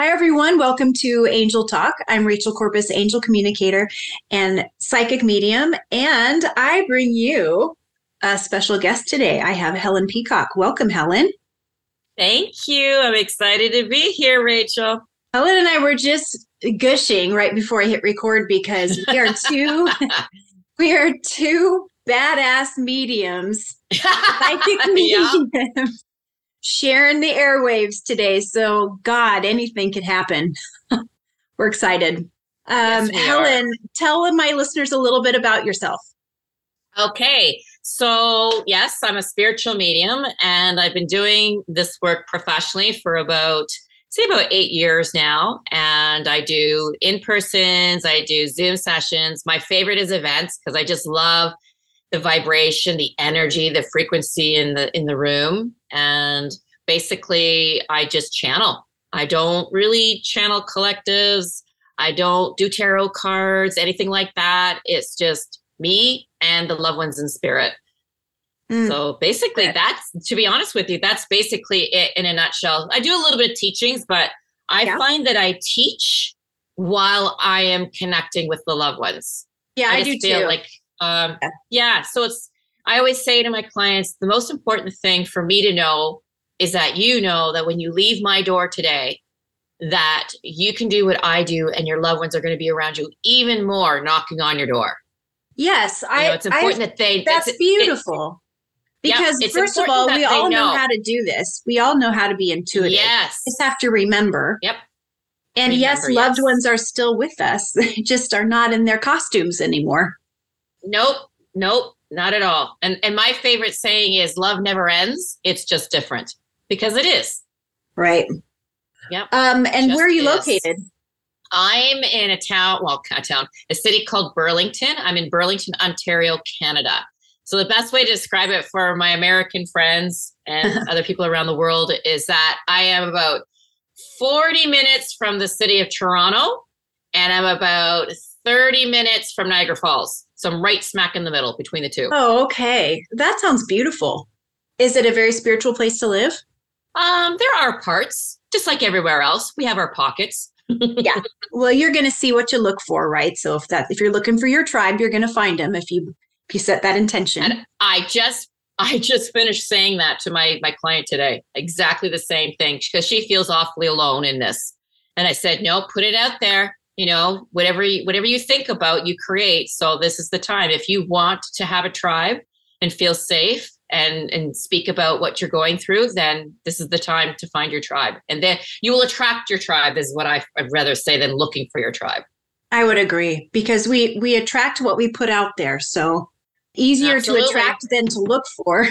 Hi, everyone. Welcome to Angel Talk. I'm Rachel Corpus, angel communicator and psychic medium, and I bring you a special guest today. I have Helen Peacock. Welcome, Helen. Thank you. I'm excited to be here, Rachel. Helen and I were just gushing right before I hit record because we are two we are two badass mediums, psychic mediums sharing the airwaves today. So, God, anything could happen. We're excited. Um, Yes, we Helen, are. tell my listeners a little bit about yourself. Okay. So, yes, I'm a spiritual medium and I've been doing this work professionally for about, say, about eight years now. And I do in persons, I do Zoom sessions. My favorite is events because I just love the vibration, the energy, the frequency in the in the room. And basically I just channel. I don't really channel collectives. I don't do tarot cards, anything like that. It's just me and the loved ones in spirit. Mm. So basically, that's to be honest with you, that's basically it in a nutshell. I do a little bit of teachings, but I Yeah. find that I teach while I am connecting with the loved ones. yeah, I, do feel too. like, um, Yeah. yeah. So it's, I always say to my clients, the most important thing for me to know is that you know that when you leave my door today, that you can do what I do and your loved ones are going to be around you even more knocking on your door. yes, You I, know, it's I important that they, that's it's- beautiful. Yeah, Because it's first of all, we all know. know. how to do this. We all know how to be intuitive. Yes. Just have to remember. Yep. And yes, loved yes. ones are still with us. They just are not in their costumes anymore. Nope. Nope. Not at all. And and my favorite saying is love never ends. It's just different. Because it is. Right. Yep. Um, and Just where are you is. located? I'm in a town, well, a town, a city called Burlington. I'm in Burlington, Ontario, Canada. So the best way to describe it for my American friends and other people around the world is that I am about 40 minutes from the city of Toronto and I'm about 30 minutes from Niagara Falls. So I'm right smack in the middle between the two. Oh, okay. That sounds beautiful. Is it a very spiritual place to live? Um, there are parts, just like everywhere else. We have our pockets. Yeah. Well, you're going to see what you look for, right? So if that if you're looking for your tribe, you're going to find them if you if you set that intention. And I just I just finished saying that to my my client today. Exactly the same thing because she feels awfully alone in this. And I said, "No, put it out there. You know, whatever you, whatever you think about, you create. So this is the time. If you want to have a tribe and feel safe and and speak about what you're going through, then this is the time to find your tribe. And then you will attract your tribe. Is what I, I'd rather say than looking for your tribe. I would agree because we we attract what we put out there. So easier Absolutely. to attract than to look for.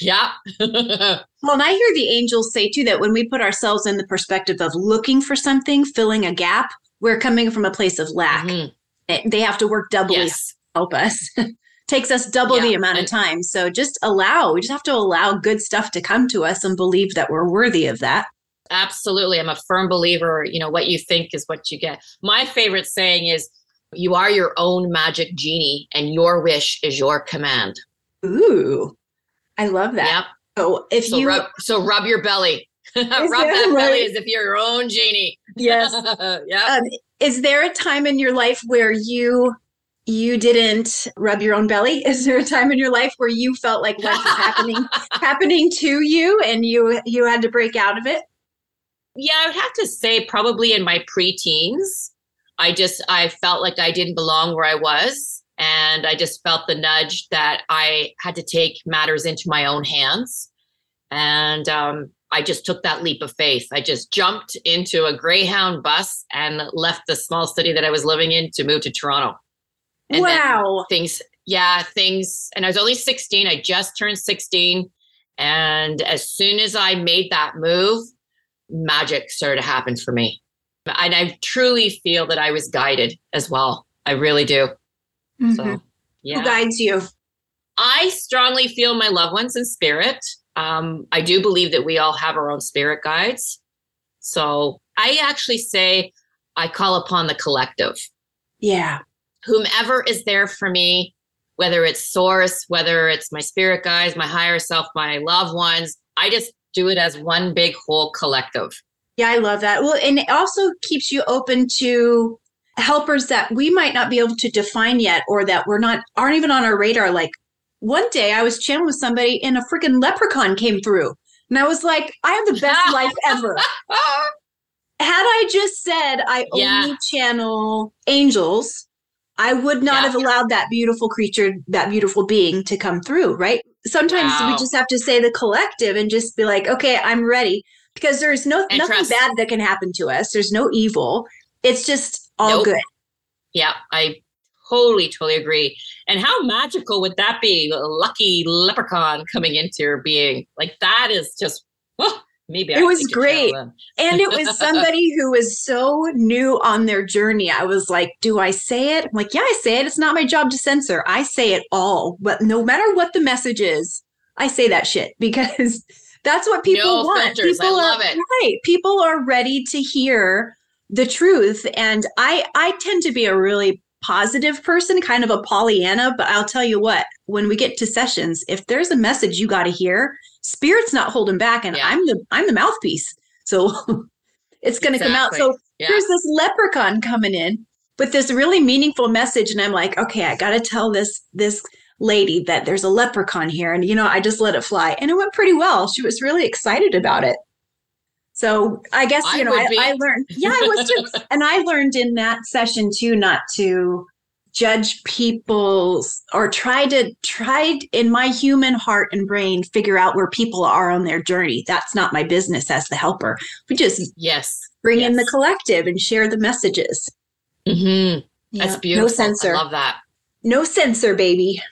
Yeah. Well, and I hear the angels say too that when we put ourselves in the perspective of looking for something, filling a gap, we're coming from a place of lack. Mhm. Eh, They have to work doubly to help us. Takes us double the Yeah, amount of time. So just allow, we just have to allow good stuff to come to us and believe that we're worthy of that. Absolutely. I'm a firm believer, you know, what you think is what you get. My favorite saying is you are your own magic genie and your wish is your command. Ooh, I love that. Yep. So if So you rub so rub your belly. Rub that right? belly as if you're your own genie. Yes. yeah. Um, is there a time in your life where you you didn't rub your own belly? Is there a time in your life where you felt like life was happening happening to you and you you had to break out of it? Yeah, I would have to say probably in my preteens. I just I felt like I didn't belong where I was and I just felt the nudge that I had to take matters into my own hands. And um, I just took that leap of faith. I just jumped into a Greyhound bus and left the small city that I was living in to move to Toronto. And wow. Things, yeah, things. And I was only 16. I just turned 16. And as soon as I made that move, magic started to happen for me. And I truly feel that I was guided as well. I really do. Mm-hmm. So, yeah. Who guides you? I strongly feel my loved ones in spirit. Um, I do believe that we all have our own spirit guides. So I actually say I call upon the collective. Yeah. Whomever is there for me, whether it's source, whether it's my spirit guides, my higher self, my loved ones, I just do it as one big whole collective. Yeah, I love that. Well, and it also keeps you open to helpers that we might not be able to define yet or that we're not aren't even on our radar like one day I was channeling with somebody and a freaking leprechaun came through. And I was like, I have the best life ever. Had I just said I yeah. only channel angels, I would not yeah. have allowed that beautiful creature, that beautiful being to come through, right? Sometimes wow. we just have to say the collective and just be like, okay, I'm ready. Because there's no and nothing trust. bad that can happen to us. There's no evil. It's just all nope. good. Yeah, I totally, totally agree. And how magical would that be? A lucky leprechaun coming into your being. Like that is just oh, maybe it I was great. and it was somebody who was so new on their journey. I was like, do I say it? I'm like, yeah, I say it. It's not my job to censor. I say it all. But no matter what the message is, I say that shit because that's what people no want. Filters. People I are right. People are ready to hear the truth. And I I tend to be a really positive person, kind of a Pollyanna, but I'll tell you what, when we get to sessions, if there's a message you got to hear, spirit's not holding back and yeah. I'm the I'm the mouthpiece. So it's going to exactly. come out. So yeah. here's this leprechaun coming in with this really meaningful message and I'm like, okay, I got to tell this this lady that there's a leprechaun here and you know, I just let it fly and it went pretty well. She was really excited about it. So I guess you I know I, I, learned. Yeah, I was too, and I learned in that session too not to judge people's or try to try in my human heart and brain figure out where people are on their journey. That's not my business as the helper. We just yes bring yes. in the collective and share the messages. Mm-hmm. Yeah. That's beautiful. No censor. I love that. No censor, baby.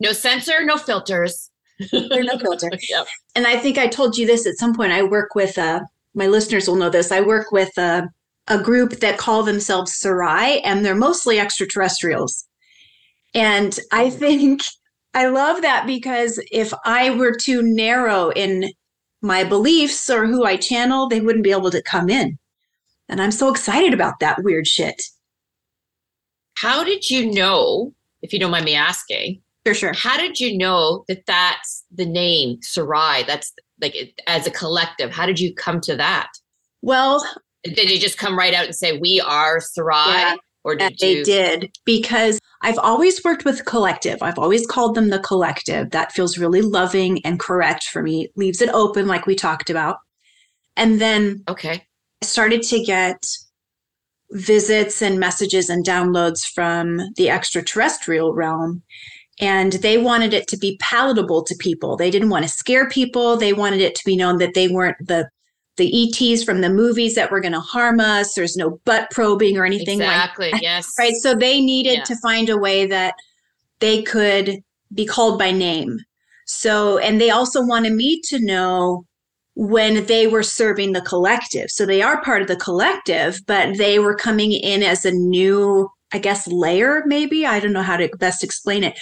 No censor, no filters. There's no filter. yep. And I think I told you this at some point. I work with uh, my listeners will know this. I work with a, a group that call themselves Sarai, and they're mostly extraterrestrials. And I mm. think I love that because if I were too narrow in my beliefs or who I channel, they wouldn't be able to come in. And I'm so excited about that weird shit. How did you know, if you don't mind me asking, for sure. How did you know that that's the name Sarai? That's like as a collective. How did you come to that? Well, did you just come right out and say we are Sarai? Yeah, or did they you? did because I've always worked with collective. I've always called them the collective. That feels really loving and correct for me. leaves it open, like we talked about. And then okay, I started to get visits and messages and downloads from the extraterrestrial realm and they wanted it to be palatable to people. They didn't want to scare people. They wanted it to be known that they weren't the the ETs from the movies that were going to harm us. There's no butt probing or anything exactly, like that. Yes. Right. So they needed yeah. to find a way that they could be called by name. So, and they also wanted me to know when they were serving the collective. So they are part of the collective, but they were coming in as a new, I guess, layer, maybe. I don't know how to best explain it.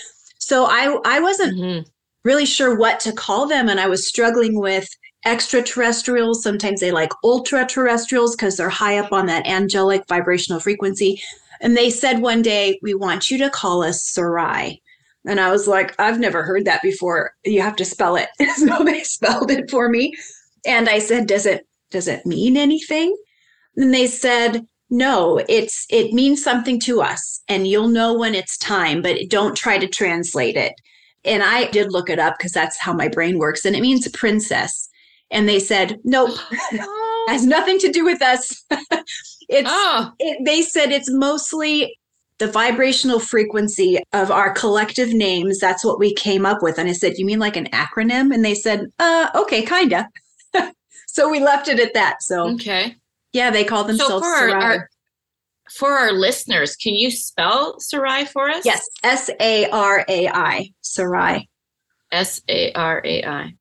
So I I wasn't mm-hmm. really sure what to call them and I was struggling with extraterrestrials. Sometimes they like ultra terrestrials because they're high up on that angelic vibrational frequency. And they said one day, We want you to call us Sarai. And I was like, I've never heard that before. You have to spell it. so they spelled it for me. And I said, Does it does it mean anything? And they said, No, it's it means something to us, and you'll know when it's time, but don't try to translate it. And I did look it up because that's how my brain works, and it means princess. And they said, Nope, has nothing to do with us. it's oh. it, they said it's mostly the vibrational frequency of our collective names. That's what we came up with. And I said, You mean like an acronym? And they said, uh, okay, kinda. so we left it at that. So okay. Yeah, they call themselves so for our, our, for our listeners, can you spell Sarai for us? Yes, S A R A I, Sarai. S A R A I.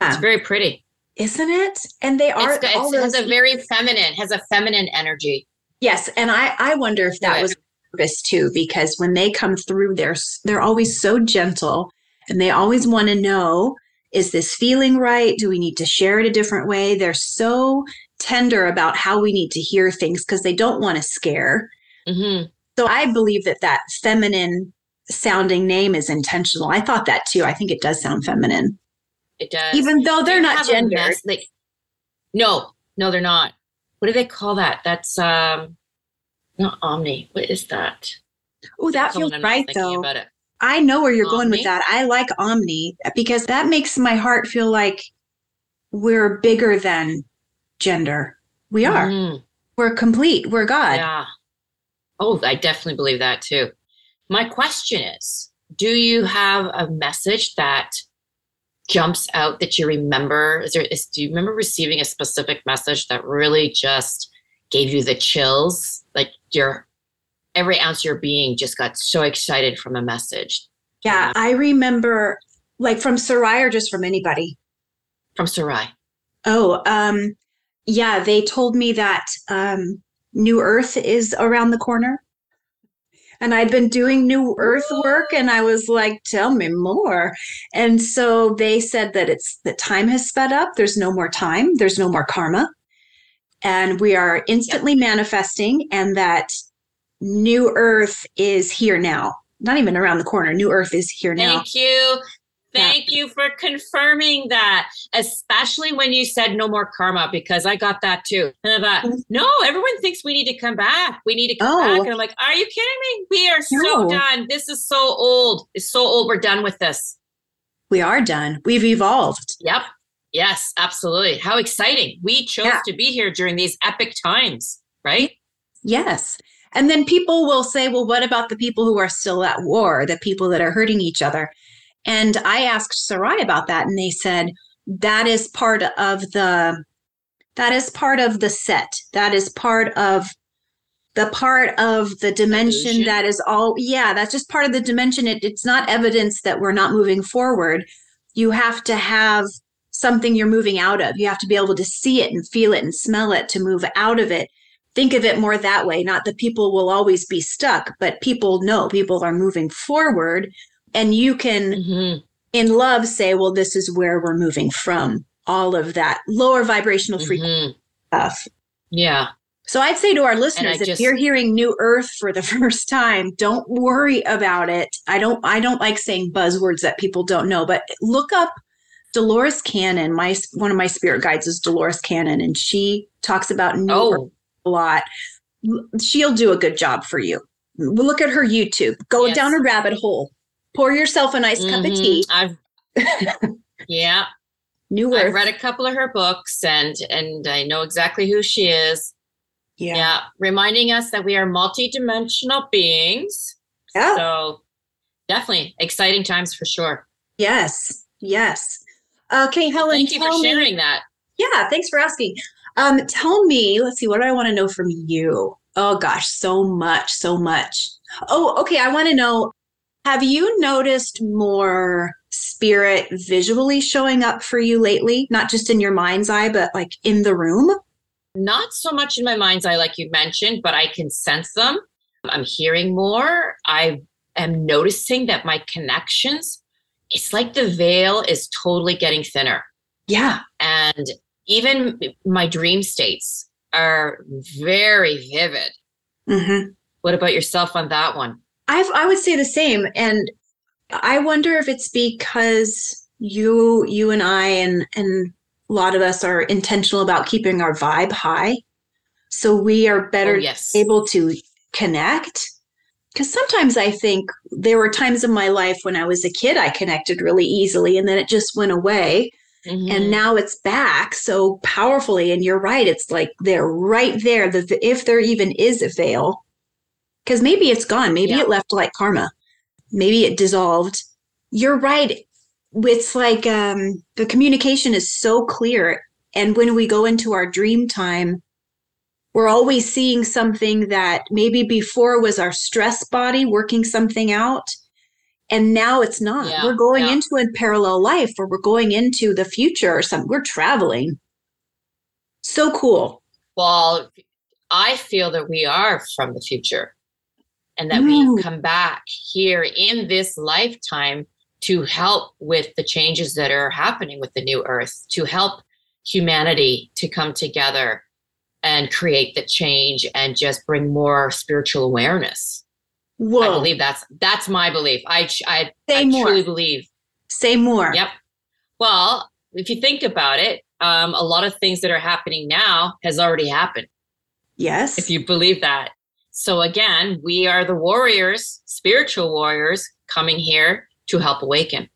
It's um, very pretty, isn't it? And they are. It's, it has a very feminine, has a feminine energy. Yes, and I I wonder if that was purpose too, because when they come through, they're they're always so gentle, and they always want to know is this feeling right? Do we need to share it a different way? They're so tender about how we need to hear things because they don't want to scare. Mm-hmm. So I believe that that feminine sounding name is intentional. I thought that too. I think it does sound feminine. It does. Even though they're not gendered. Like, no, no, they're not. What do they call that? That's um not Omni. What is that? Oh, that feels right though. I know where you're Omni? going with that. I like Omni because that makes my heart feel like we're bigger than gender. We are. Mm. We're complete. We're God. Yeah. Oh, I definitely believe that too. My question is Do you have a message that jumps out that you remember? Is there, is, do you remember receiving a specific message that really just gave you the chills? Like your every ounce of your being just got so excited from a message. Yeah, I remember like from Sarai or just from anybody? From Sarai. Oh, um, yeah, they told me that um, New Earth is around the corner. And I'd been doing New Earth work and I was like, tell me more. And so they said that it's that time has sped up. There's no more time. There's no more karma. And we are instantly yep. manifesting and that New Earth is here now. Not even around the corner. New Earth is here now. Thank you. Thank you for confirming that, especially when you said no more karma, because I got that too. And I thought, mm-hmm. no, everyone thinks we need to come back. We need to come oh. back. And I'm like, are you kidding me? We are no. so done. This is so old. It's so old. We're done with this. We are done. We've evolved. Yep. Yes, absolutely. How exciting. We chose yeah. to be here during these epic times, right? Yes. And then people will say, well, what about the people who are still at war, the people that are hurting each other? And I asked Sarai about that, and they said that is part of the that is part of the set. That is part of the part of the dimension Evolution. that is all yeah that's just part of the dimension. It, it's not evidence that we're not moving forward. You have to have something you're moving out of. You have to be able to see it and feel it and smell it to move out of it. Think of it more that way. Not that people will always be stuck but people know people are moving forward and you can mm-hmm. in love say well this is where we're moving from all of that lower vibrational frequency mm-hmm. stuff yeah so i'd say to our listeners if just, you're hearing new earth for the first time don't worry about it i don't i don't like saying buzzwords that people don't know but look up dolores cannon my one of my spirit guides is dolores cannon and she talks about new oh. earth a lot she'll do a good job for you look at her youtube go yes. down a rabbit hole pour yourself a nice mm-hmm. cup of mm-hmm. tea. I've, yeah. New Earth. I've read a couple of her books and and I know exactly who she is. Yeah. yeah. Reminding us that we are multidimensional beings. Yeah. So definitely exciting times for sure. Yes. Yes. Okay, Helen. Thank you for sharing me, that. Yeah, thanks for asking. Um, tell me, let's see, what do I want to know from you? Oh gosh, so much, so much. Oh, okay. I want to know have you noticed more spirit visually showing up for you lately? Not just in your mind's eye, but like in the room? Not so much in my mind's eye, like you mentioned, but I can sense them. I'm hearing more. I am noticing that my connections, it's like the veil is totally getting thinner. Yeah. And even my dream states are very vivid. Mm-hmm. What about yourself on that one? I I would say the same, and I wonder if it's because you you and I and and a lot of us are intentional about keeping our vibe high. So we are better oh, yes. able to connect. Because sometimes I think there were times in my life when I was a kid, I connected really easily and then it just went away. Mm-hmm. And now it's back so powerfully. And you're right. It's like they're right there. The, if there even is a veil, because maybe it's gone. Maybe yeah. it left like karma. Maybe it dissolved. You're right. It's like um, the communication is so clear. And when we go into our dream time, we're always seeing something that maybe before was our stress body working something out. And now it's not. Yeah, we're going yeah. into a parallel life or we're going into the future or something. We're traveling. So cool. Well, I feel that we are from the future and that mm. we come back here in this lifetime to help with the changes that are happening with the new earth, to help humanity to come together and create the change and just bring more spiritual awareness. Whoa. I believe that's that's my belief. I I, Say I more. truly believe. Say more. Yep. Well, if you think about it, um, a lot of things that are happening now has already happened. Yes. If you believe that. So again, we are the warriors, spiritual warriors coming here to help awaken.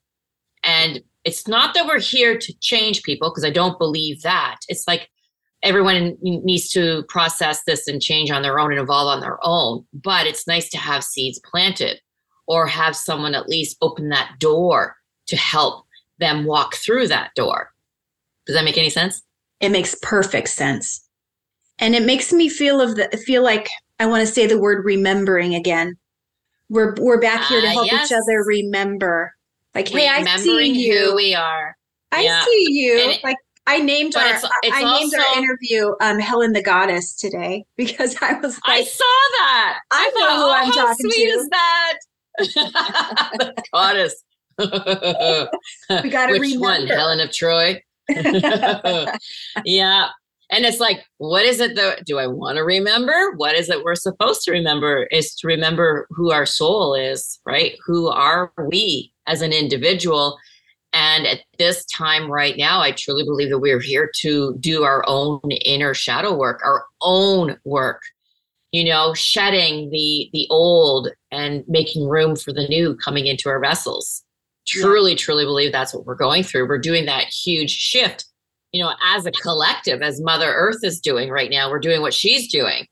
And it's not that we're here to change people because I don't believe that. It's like everyone needs to process this and change on their own and evolve on their own. But it's nice to have seeds planted or have someone at least open that door to help them walk through that door. Does that make any sense? It makes perfect sense. And it makes me feel of the feel like I want to say the word remembering again. We're we're back here to uh, help uh, yes. each other remember. Like, hey, I see you. Who we are. I yeah. see you. It, like I named our it's, it's I named also, our interview um, Helen the Goddess today because I was like, I saw that. I, I know who oh, I'm how sweet to. is that? the goddess. we got to Which remember. one? Helen of Troy. yeah. And it's like, what is it that do I want to remember? What is it we're supposed to remember? Is to remember who our soul is, right? Who are we as an individual? And at this time right now, I truly believe that we're here to do our own inner shadow work, our own work, you know, shedding the the old and making room for the new coming into our vessels. Truly, yeah. truly believe that's what we're going through. We're doing that huge shift you know, as a collective, as Mother Earth is doing right now, we're doing what she's doing.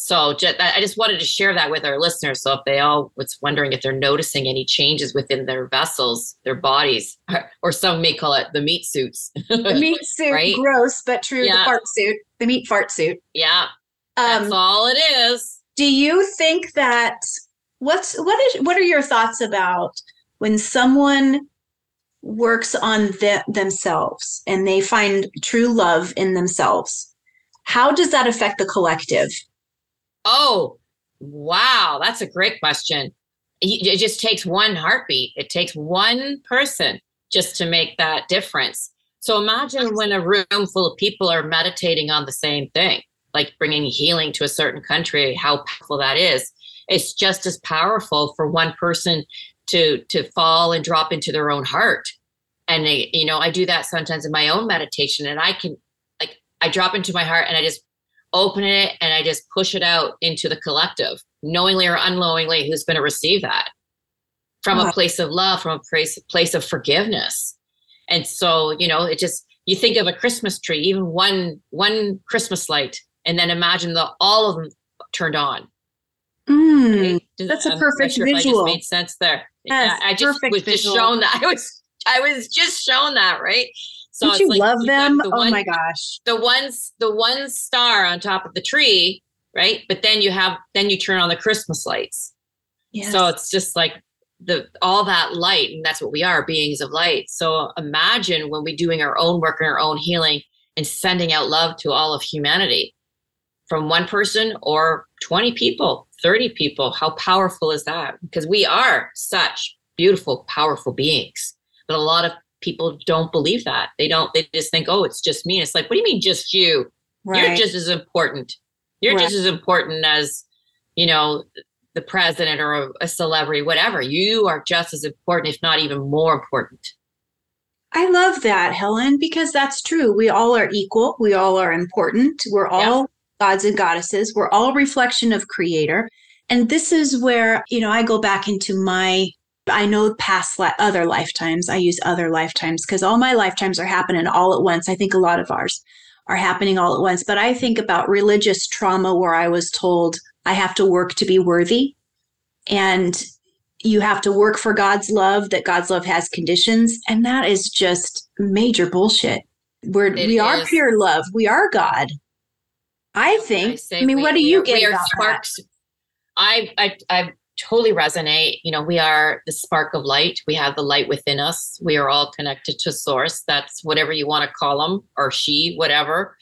So just, I just wanted to share that with our listeners. So if they all was wondering if they're noticing any changes within their vessels, their bodies, or some may call it the meat suits. the meat suit, right? gross but true. Yeah. The fart suit, the meat fart suit. Yeah, um, that's all it is. Do you think that what's what is what are your thoughts about when someone works on the, themselves and they find true love in themselves, how does that affect the collective? Oh, wow. That's a great question. It just takes one heartbeat, it takes one person just to make that difference. So imagine when a room full of people are meditating on the same thing, like bringing healing to a certain country, how powerful that is. It's just as powerful for one person to to fall and drop into their own heart. And they, you know i do that sometimes in my own meditation and i can like i drop into my heart and i just open it and i just push it out into the collective knowingly or unknowingly who's going to receive that. From a place of love from a place place of forgiveness. And so you know it just you think of a christmas tree even one one christmas light and then imagine the all of them turned on Mm, right? That's a perfect sure visual. made sense there. Yes, yeah, I just was visual. just shown that. I was I was just shown that, right? So Don't you like, love them? The oh one, my gosh. The ones the one star on top of the tree, right? But then you have then you turn on the Christmas lights. Yes. So it's just like the all that light, and that's what we are, beings of light. So imagine when we're doing our own work and our own healing and sending out love to all of humanity from one person or 20 people, 30 people. How powerful is that? Because we are such beautiful, powerful beings. But a lot of people don't believe that. They don't, they just think, oh, it's just me. And it's like, what do you mean just you? Right. You're just as important. You're right. just as important as, you know, the president or a, a celebrity, whatever. You are just as important, if not even more important. I love that, Helen, because that's true. We all are equal. We all are important. We're all yeah. Gods and goddesses. We're all reflection of creator. And this is where, you know, I go back into my I know past li- other lifetimes. I use other lifetimes because all my lifetimes are happening all at once. I think a lot of ours are happening all at once. But I think about religious trauma where I was told I have to work to be worthy. And you have to work for God's love, that God's love has conditions. And that is just major bullshit. We're, it we are pure love. We are God. I think. I, I mean, we, what do you get? We are sparks. That? I, I, I totally resonate. You know, we are the spark of light. We have the light within us. We are all connected to source. That's whatever you want to call them or she, whatever,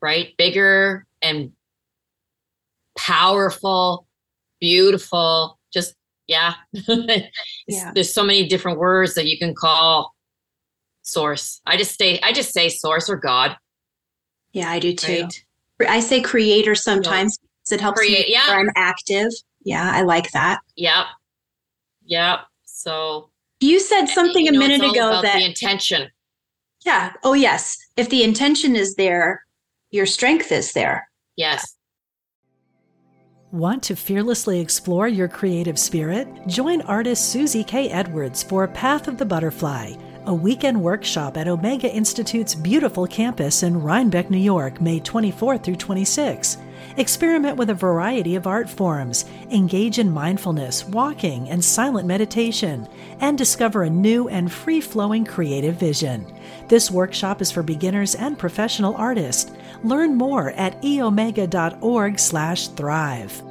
right? Bigger and powerful, beautiful, just yeah. yeah. There's so many different words that you can call source. I just say I just say source or God. Yeah, I do too. Right? I say creator sometimes. No. It helps Create, me yeah. I'm active. Yeah, I like that. Yep. Yep. So you said something you know, a minute ago that the intention. Yeah. Oh yes. If the intention is there, your strength is there. Yes. Want to fearlessly explore your creative spirit? Join artist Susie K. Edwards for Path of the Butterfly, a weekend workshop at Omega Institute's beautiful campus in Rhinebeck, New York, May 24 through 26. Experiment with a variety of art forms, engage in mindfulness, walking, and silent meditation, and discover a new and free flowing creative vision. This workshop is for beginners and professional artists. Learn more at eomega.org/slash thrive.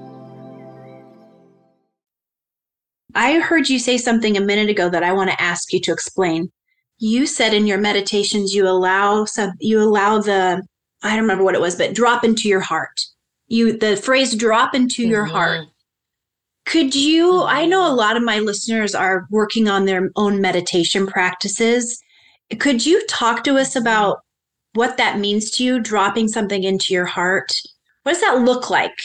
I heard you say something a minute ago that I want to ask you to explain. You said in your meditations you allow some you allow the I don't remember what it was, but drop into your heart. You the phrase drop into mm-hmm. your heart. Could you mm-hmm. I know a lot of my listeners are working on their own meditation practices. Could you talk to us about what that means to you, dropping something into your heart? What does that look like?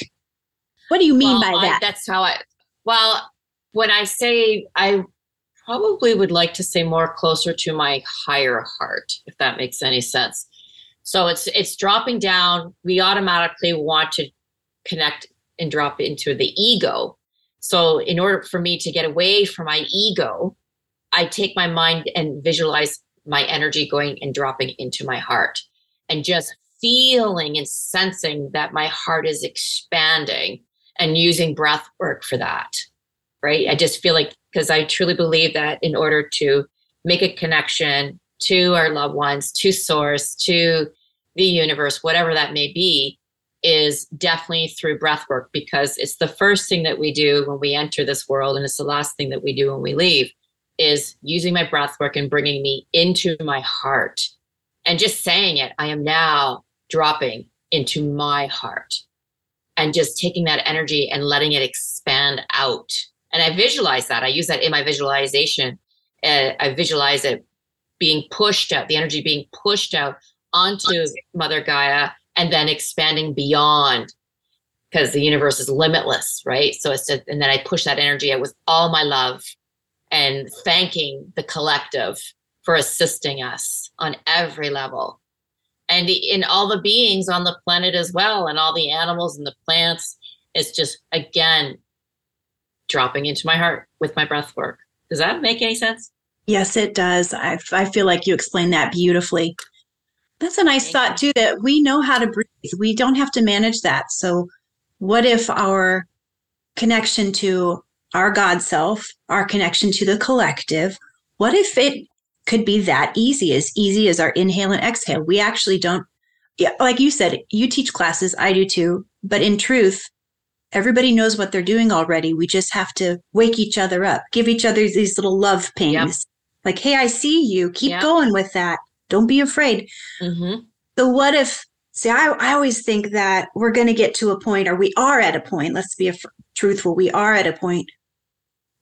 What do you mean well, by that? I, that's how I, well, when I say I probably would like to say more closer to my higher heart, if that makes any sense. So it's it's dropping down. We automatically want to connect and drop into the ego. So in order for me to get away from my ego, I take my mind and visualize my energy going and dropping into my heart and just feeling and sensing that my heart is expanding and using breath work for that. Right. I just feel like, because I truly believe that in order to make a connection to our loved ones, to source, to the universe, whatever that may be, is definitely through breath work because it's the first thing that we do when we enter this world and it's the last thing that we do when we leave is using my breath work and bringing me into my heart and just saying it i am now dropping into my heart and just taking that energy and letting it expand out and i visualize that. I use that in my visualization. Uh, i visualize it being pushed out the energy being pushed out onto mother gaia and then expanding beyond because the universe is limitless right? So it's a, and then i push that energy out with all my love and thanking the collective for assisting us on every level. And in all the beings on the planet as well and all the animals and the plants it's just again dropping into my heart with my breath work does that make any sense yes it does i, I feel like you explained that beautifully that's a nice thought too that we know how to breathe we don't have to manage that so what if our connection to our God self, our connection to the collective. What if it could be that easy, as easy as our inhale and exhale? We actually don't, yeah, like you said, you teach classes, I do too. But in truth, everybody knows what they're doing already. We just have to wake each other up, give each other these little love pings. Yep. Like, hey, I see you. Keep yep. going with that. Don't be afraid. Mm-hmm. So, what if See, I, I always think that we're going to get to a point, or we are at a point, let's be truthful, we are at a point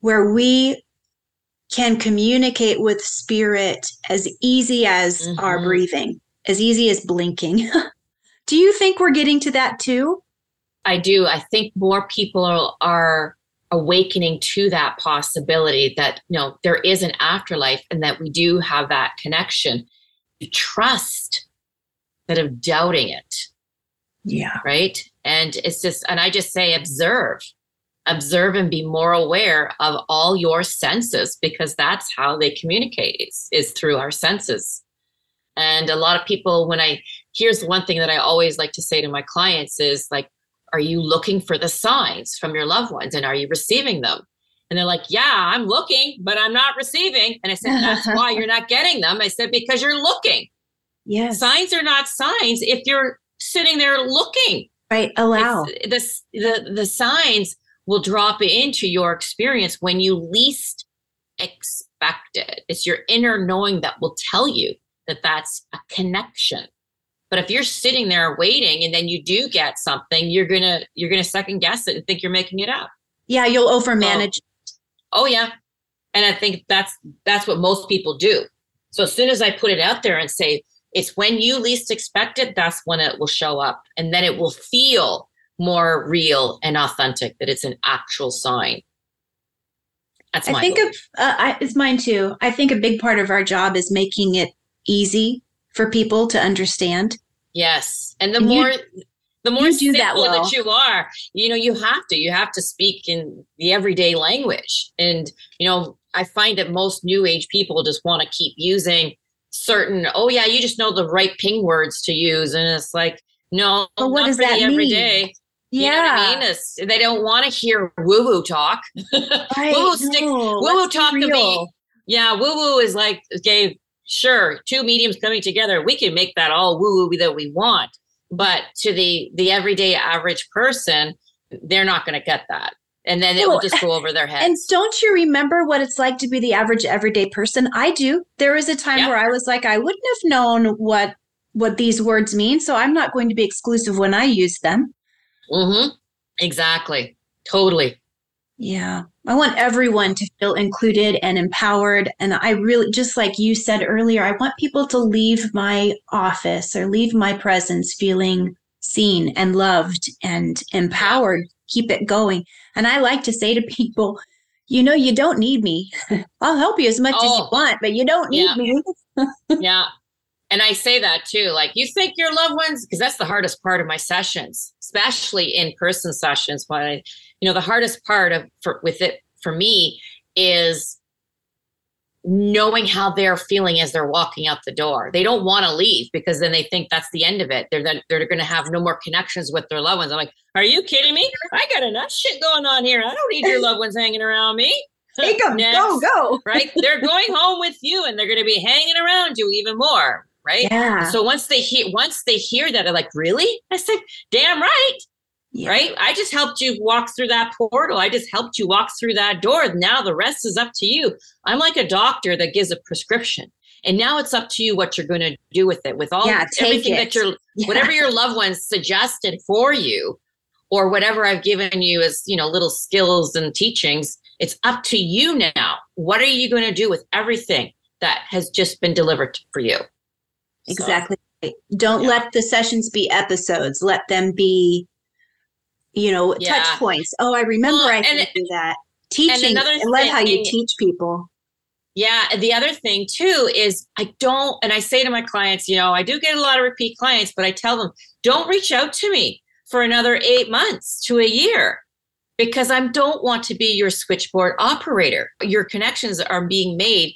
where we can communicate with spirit as easy as mm-hmm. our breathing, as easy as blinking. do you think we're getting to that too? I do. I think more people are, are awakening to that possibility that you know there is an afterlife and that we do have that connection. Trust instead of doubting it. Yeah. Right? And it's just and i just say observe. Observe and be more aware of all your senses because that's how they communicate is, is through our senses. And a lot of people when i here's one thing that i always like to say to my clients is like are you looking for the signs from your loved ones and are you receiving them? And they're like yeah i'm looking but i'm not receiving. And i said that's why you're not getting them. I said because you're looking. Yes. Signs are not signs if you're sitting there looking. Right allow. This the the signs will drop into your experience when you least expect it. It's your inner knowing that will tell you that that's a connection but if you're sitting there waiting and then you do get something you're gonna you're gonna second guess it and think you're making it up. Yeah you'll overmanage oh, oh yeah. And i think that's that's what most people do. So as soon as i put it out there and say it's when you least expect it that's when it will show up. And then it will feel more real and authentic that it's an actual sign. That's I think of, uh, I, it's mine too. I think a big part of our job is making it easy for people to understand. Yes, and the and more you, the more you do that, well. that you are, you know, you have to you have to speak in the everyday language, and you know, I find that most new age people just want to keep using certain. Oh yeah, you just know the right ping words to use, and it's like no, but what does that mean? Every day. Yeah. You know I mean? It's, they don't want to hear woo woo talk. Woo woo stick woo woo talk to me. Yeah, woo woo is like okay, sure, two mediums coming together, we can make that all woo woo that we want. But to the the everyday average person, they're not going to get that. And then it will just go over their head. And don't you remember what it's like to be the average everyday person? I do. There was a time yeah. where I was like, I wouldn't have known what what these words mean, so I'm not going to be exclusive when I use them. Mm-hmm. Exactly. Totally. Yeah. I want everyone to feel included and empowered. And I really, just like you said earlier, I want people to leave my office or leave my presence feeling seen and loved and empowered. Keep it going. And I like to say to people, you know, you don't need me. I'll help you as much oh, as you oh. want, but you don't need yeah. me. yeah. And I say that too. Like you think your loved ones, because that's the hardest part of my sessions, especially in person sessions. When you know, the hardest part of for, with it for me is knowing how they're feeling as they're walking out the door. They don't want to leave because then they think that's the end of it. They're then they're going to have no more connections with their loved ones. I'm like, are you kidding me? I got enough shit going on here. I don't need your loved ones hanging around me. Take them, Next, go, go. right? They're going home with you, and they're going to be hanging around you even more, right? Yeah. So once they hear, once they hear that, they're like, really? I said, damn right yeah. right? I just helped you walk through that portal. I just helped you walk through that door. Now the rest is up to you. I'm like a doctor that gives a prescription. And now it's up to you what you're going to do with it, with all yeah, everything it. that your yeah. whatever your loved ones suggested for you, or whatever I've given you as you know little skills and teachings. It's up to you now. What are you going to do with everything that has just been delivered for you? Exactly. So, Don't yeah. let the sessions be episodes. Let them be you know, yeah. touch points. Oh, I remember well, I can do that. Teaching. I love how you teach people. Yeah. The other thing too is I don't, and I say to my clients, you know, I do get a lot of repeat clients, but I tell them, don't reach out to me for another eight months to a year because I don't want to be your switchboard operator. Your connections are being made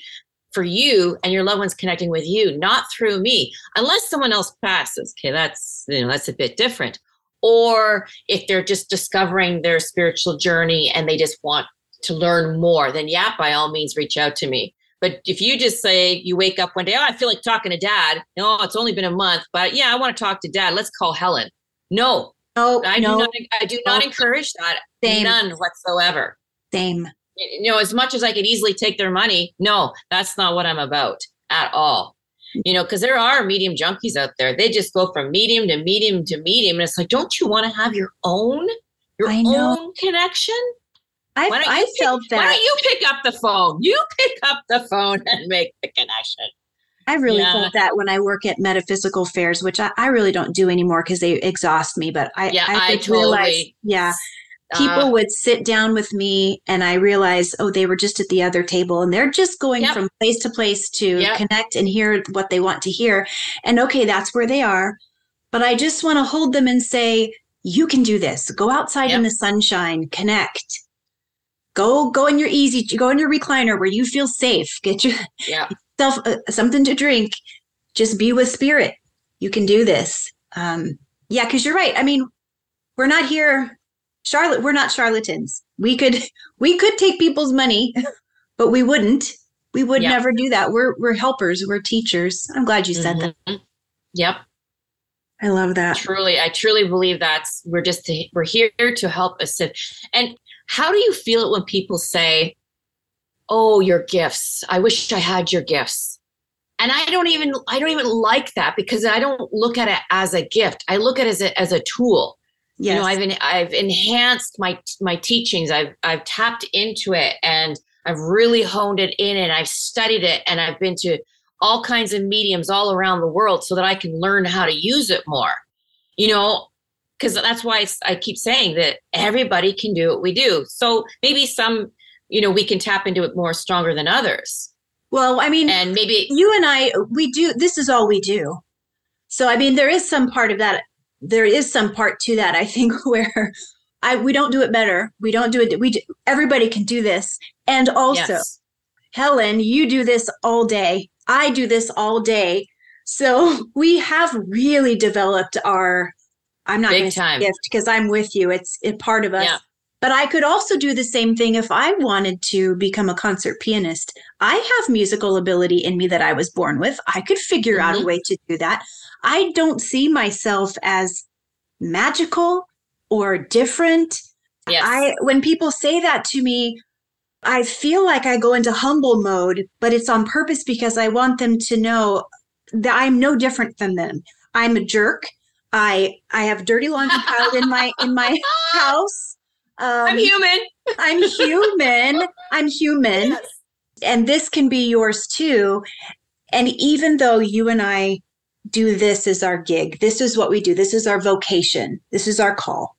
for you and your loved ones connecting with you, not through me, unless someone else passes. Okay, that's you know that's a bit different or if they're just discovering their spiritual journey and they just want to learn more, then yeah, by all means, reach out to me. But if you just say you wake up one day, oh, I feel like talking to dad. No, it's only been a month, but yeah, I want to talk to dad. Let's call Helen. No, no, I no, do not. I do not encourage that. Same. None whatsoever. Same. You know, as much as I could easily take their money, no, that's not what I'm about at all you know, because there are medium junkies out there. They just go from medium to medium to medium. And it's like, don't you want to have your own, your own connection? I've, I pick, felt that. Why don't you pick up the phone? You pick up the phone and make the connection. I really yeah. felt that when I work at metaphysical fairs, which I, I really don't do anymore because they exhaust me. But I, yeah, I, I totally, realize, yeah, people uh, would sit down with me and I realized, oh, they were just at the other table and they're just going yep. from place to place to yep. connect and hear what they want to hear. And okay, that's where they are. But I just want to hold them and say, you can do this. Go outside yep. in the sunshine, connect. Go go in your easy, go in your recliner where you feel safe. Get yourself uh, something to drink. Just be with spirit. You can do this. Um, yeah, because you're right. I mean, we're not here Charlotte, we're not charlatans. We could we could take people's money, but we wouldn't. We would yep. never do that. We're we're helpers. We're teachers. I'm glad you said mm-hmm. that. Yep. I love that. Truly, I truly believe that's we're just to, we're here to help assist. And how do you feel it when people say, "Oh, your gifts. I wish I had your gifts." And I don't even I don't even like that because I don't look at it as a gift. I look at it as a as a tool. Yes. You know, I've I've enhanced my my teachings. I've I've tapped into it and I've really honed it in and I've studied it and I've been to all kinds of mediums all around the world so that I can learn how to use it more. You know, because that's why I keep saying that everybody can do what we do. So maybe some, you know, we can tap into it more stronger than others. Well, I mean, and maybe you and I, we do, this is all we do. So, I mean, there is some part of that there is some part to that i think where i we don't do it better. We don't do it we do, everybody can do this. And also yes. helen you do this all day. I do this all day. So we have really developed our i'm not going to gift because i'm with you. It's a part of us. Yeah. But i could also do the same thing if i wanted to become a concert pianist i have musical ability in me that i was born with i could figure mm-hmm. out a mm-hmm. way to do that I don't see myself as magical or different. Yes. I when people say that to me, I feel like I go into humble mode, but it's on purpose because I want them to know that I'm no different than them. I'm a jerk. I I have dirty laundry piled in my in my house. Um, I'm human. I'm human. I'm human. Yes. And this can be yours too. And even though you and I do this as our gig. This is what we do. This is our vocation. This is our call.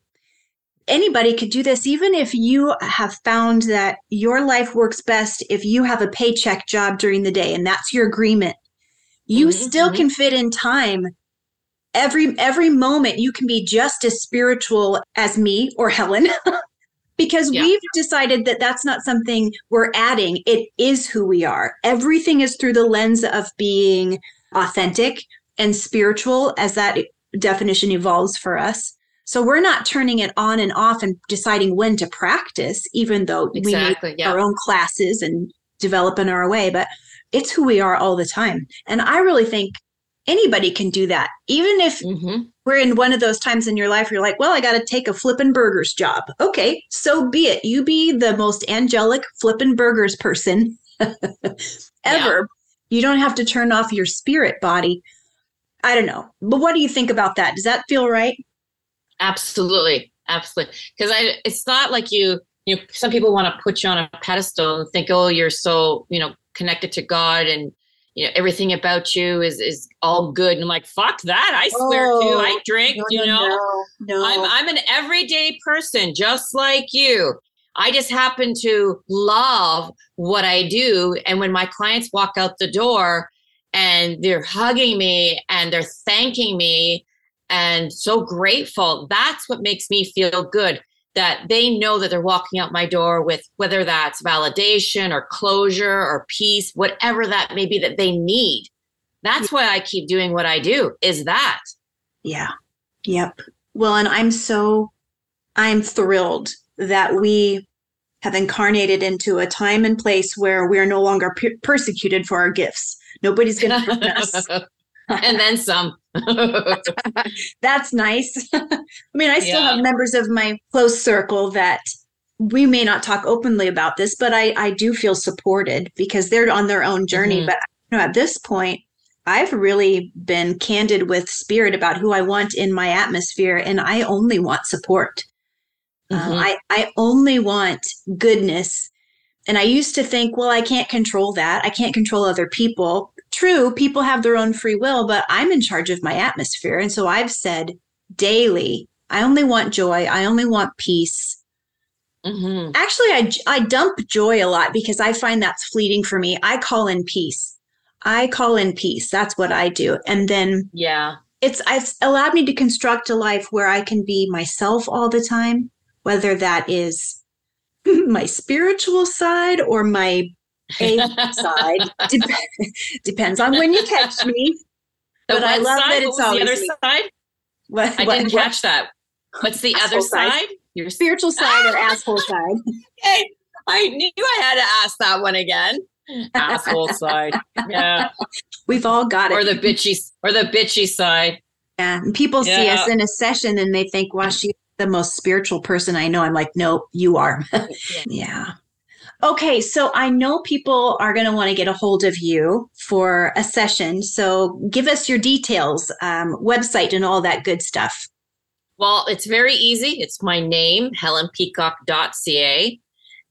Anybody could do this, even if you have found that your life works best if you have a paycheck job during the day and that's your agreement. You mm-hmm, still mm-hmm. can fit in time. Every every moment you can be just as spiritual as me or Helen. because yeah. we've decided that that's not something we're adding. It is who we are. Everything is through the lens of being authentic, and spiritual as that definition evolves for us. So we're not turning it on and off and deciding when to practice, even though exactly, we make yeah. our own classes and develop in our way, but it's who we are all the time. And I really think anybody can do that. Even if mm-hmm. we're in one of those times in your life you're like, well, I got to take a flippin' burgers job. Okay, so be it. You be the most angelic flippin' burgers person ever. Yeah. You don't have to turn off your spirit body I don't know. But what do you think about that? Does that feel right? Absolutely. Absolutely. Because I it's not like you you know, some people want to put you on a pedestal and think, oh, you're so, you know, connected to God and you know, everything about you is is all good. And I'm like, fuck that. I swear oh, to I drink, no, you know. No, no. I'm I'm an everyday person just like you. I just happen to love what I do. And when my clients walk out the door, and they're hugging me and they're thanking me and so grateful. That's what makes me feel good that they know that they're walking out my door with whether that's validation or closure or peace, whatever that may be that they need. That's why I keep doing what I do, is that. Yeah. Yep. Well, and I'm so, I'm thrilled that we have incarnated into a time and place where we are no longer per- persecuted for our gifts Nobody's going to hurt us. and then some. That's nice. I mean, I still yeah. have members of my close circle that we may not talk openly about this, but I, I do feel supported because they're on their own journey. Mm-hmm. But you know, at this point, I've really been candid with spirit about who I want in my atmosphere, and I only want support. Uh, mm-hmm. I, I only want goodness and I used to think, well, I can't control that. I can't control other people. True, people have their own free will, but I'm in charge of my atmosphere. And so I've said daily, I only want joy. I only want peace. Mm-hmm. Actually, I, I dump joy a lot because I find that's fleeting for me. I call in peace. I call in peace. That's what I do. And then, yeah, it's, it's allowed me to construct a life where I can be myself all the time, whether that is my spiritual side or my a side. Dep- depends on when you catch me. The but I love side? that it's always the other me. side. What, I what, didn't what? catch that. What's the other side? side? Your spiritual side or ah! asshole side? Hey, I knew I had to ask that one again. Asshole side. Yeah. We've all got it. Or the bitchy or the bitchy side. Yeah. And people yeah. see us in a session and they think, wow, she's the most spiritual person I know. I'm like, no, you are. yeah. Okay, so I know people are going to want to get a hold of you for a session. So give us your details, um, website, and all that good stuff. Well, it's very easy. It's my name, helenpeacock.ca.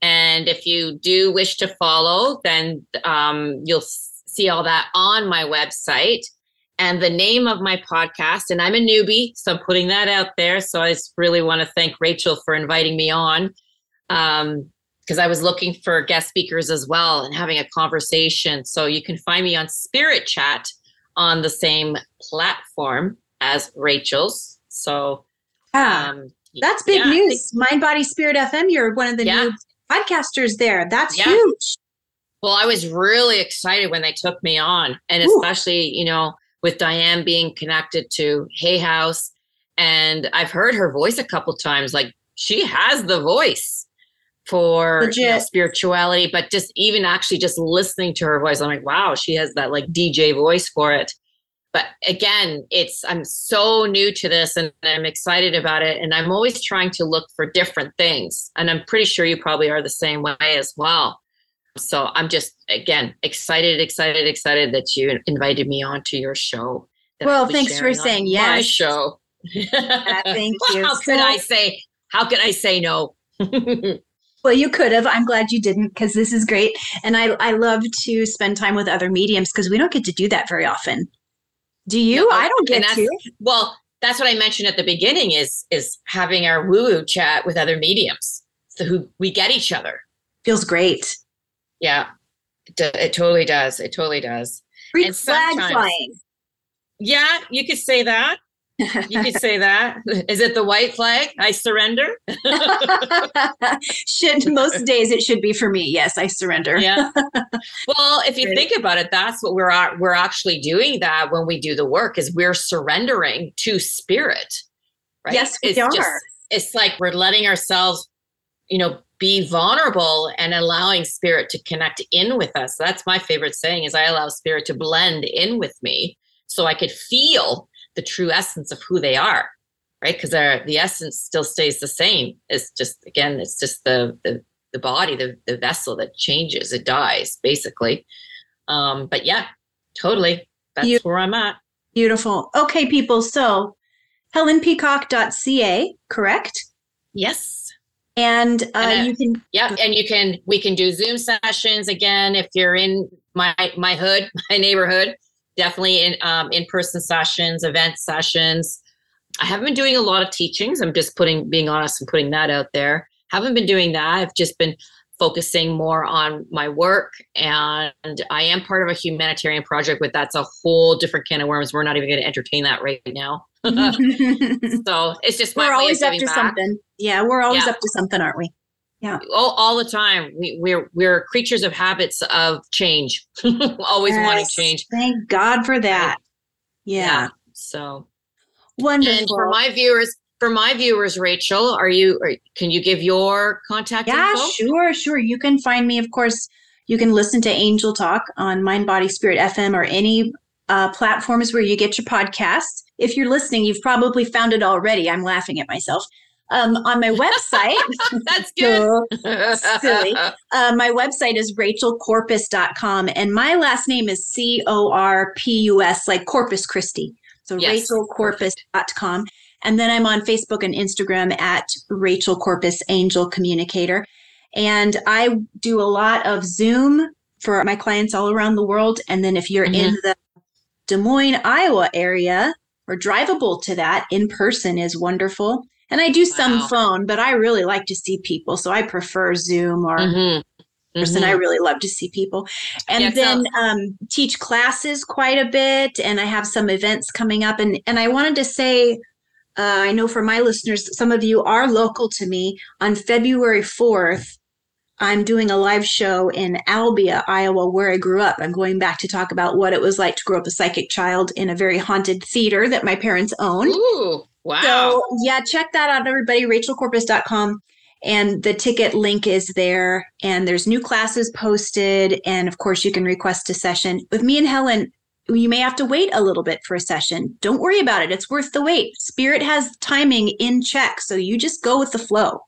And if you do wish to follow, then um, you'll see all that on my website. And the name of my podcast, and I'm a newbie, so I'm putting that out there. So I just really want to thank Rachel for inviting me on. Um, because I was looking for guest speakers as well and having a conversation. So you can find me on Spirit Chat on the same platform as Rachel's. So, ah, um, that's big yeah, news. Think, Mind, Body, Spirit FM. You're one of the yeah. new podcasters there. That's yeah. huge. Well, I was really excited when they took me on, and Ooh. especially, you know, with Diane being connected to Hay House. And I've heard her voice a couple times. Like she has the voice for you know, spirituality, but just even actually just listening to her voice, I'm like, wow, she has that like DJ voice for it. But again, it's I'm so new to this and I'm excited about it. And I'm always trying to look for different things. And I'm pretty sure you probably are the same way as well. So I'm just again excited, excited, excited that you invited me onto your show. Well, thanks for saying yes. My show. uh, thank you. How could I say? How could I say no? Well, you could have. I'm glad you didn't because this is great. And I, I love to spend time with other mediums because we don't get to do that very often. Do you? No, I don't get to. Well, that's what I mentioned at the beginning is is having our woo woo chat with other mediums. So who we get each other. Feels great. Yeah. It, it totally does. It totally does. Freak flag flying. Yeah, you could say that you could say that. Is it the white flag? I surrender. should most days it should be for me. Yes, I surrender. yeah. Well, if you think about it, that's what we're we're actually doing. That when we do the work is we're surrendering to spirit. Right? Yes, we it's are. Just, it's like we're letting ourselves, you know, be vulnerable and allowing spirit to connect in with us. That's my favorite saying is I allow spirit to blend in with me so I could feel the true essence of who they are right? Because the essence still stays the same. It's just again it's just the the, the body the, the vessel that changes it dies basically. Um but yeah totally. That's where i'm at. beautiful. Okay people so helenpeacock.ca correct? Yes. And, uh, and you can yeah and you can we can do zoom sessions again if you're in my my hood my neighborhood definitely in um, in-person sessions event sessions. I haven't been doing a lot of teachings. I'm just putting being honest and putting that out there. Haven't been doing that. I've just been focusing more on my work and i am part of a humanitarian project but that's a whole different can of worms. We're not even going to entertain that right now. So it's just we're always up to back. something. Yeah we're always yeah. up to something aren't we yeah. All, all the time. We, we're we're creatures of habits of change. Always yes, wanting change. Thank god for that. Yeah, yeah. so. Wonderful and for my viewers for my viewers rachel are you are, can you give your contact yeah info? sure sure. You can find me of course you can listen to angel talk on mind body spirit fm or any uh, platforms where you get your podcasts. If you're listening you've probably found it already. I'm laughing at myself um, on my website. That's good. silly. Uh, my website is rachelcorpus.com and my last name is C O R P U S, like Corpus Christi. So yes. rachelcorpus.com. And then I'm on Facebook and Instagram at Rachel Corpus Angel Communicator. And I do a lot of Zoom for my clients all around the world. And then if you're mm-hmm. in the Des Moines, Iowa area or drivable to that in person is wonderful And I do some wow. phone, but I really like to see people. So I prefer Zoom or mm-hmm person. Mm-hmm. I really love to see people. And yeah, then um, teach classes quite a bit. And I have some events coming up. And, and I wanted to say, uh, I know for my listeners, some of you are local to me. On February 4th, I'm doing a live show in Albia, Iowa, where I grew up. I'm going back to talk about what it was like to grow up a psychic child in a very haunted theater that my parents owned. Ooh, wow. So, yeah, check that out, everybody. RachelCorpus.com and the ticket link is there. And there's new classes posted. And of course you can request a session. With me and helen you may have to wait a little bit for a session. Don't worry about it. It's worth the wait. Spirit has timing in check. So you just go with the flow.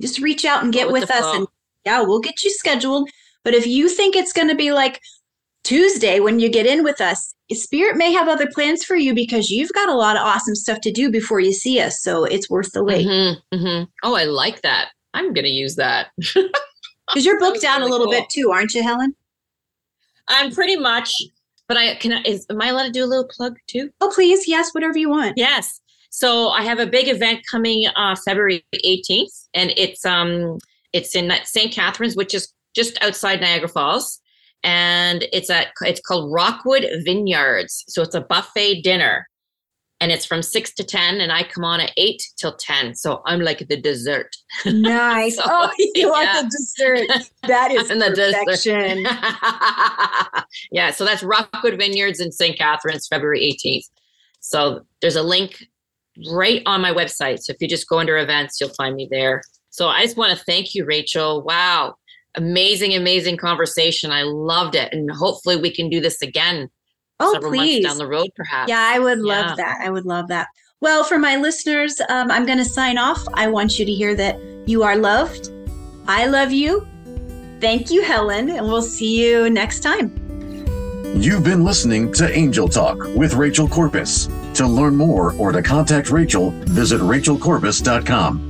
Just reach out and get with, with us flow. and yeah we'll get you scheduled. But if you think it's going to be like tuesday when you get in with us spirit may have other plans for you because you've got a lot of awesome stuff to do before you see us so it's worth the wait mm-hmm, mm-hmm. oh i like that I'm going to use that. Because you're booked out really a little cool. bit too, aren't you, Helen? I'm pretty much, but I can. I, is am I allowed to do a little plug too? Oh, please, yes, whatever you want. Yes. So I have a big event coming uh, February 18th, and it's um it's in St. Catharines, which is just outside Niagara Falls, and it's at it's called Rockwood Vineyards. So it's a buffet dinner and it's from six to 10 and I come on at eight till 10. So I'm like the dessert. Nice. so, oh, you yeah. want the dessert. That is the perfection. yeah. So that's Rockwood Vineyards in St. Catharines, February 18th. So there's a link right on my website. So if you just go under events, you'll find me there. So I just want to thank you, Rachel. Wow. Amazing, amazing conversation. I loved it. And hopefully we can do this again oh, several please. months down the road, perhaps. Yeah, I would yeah. love that. I would love that. Well, for my listeners, um, I'm going to sign off. I want you to hear that you are loved. I love you. Thank you, Helen, and we'll see you next time. You've been listening to Angel Talk with Rachel Corpus. To learn more or to contact Rachel, visit rachelcorpus.com.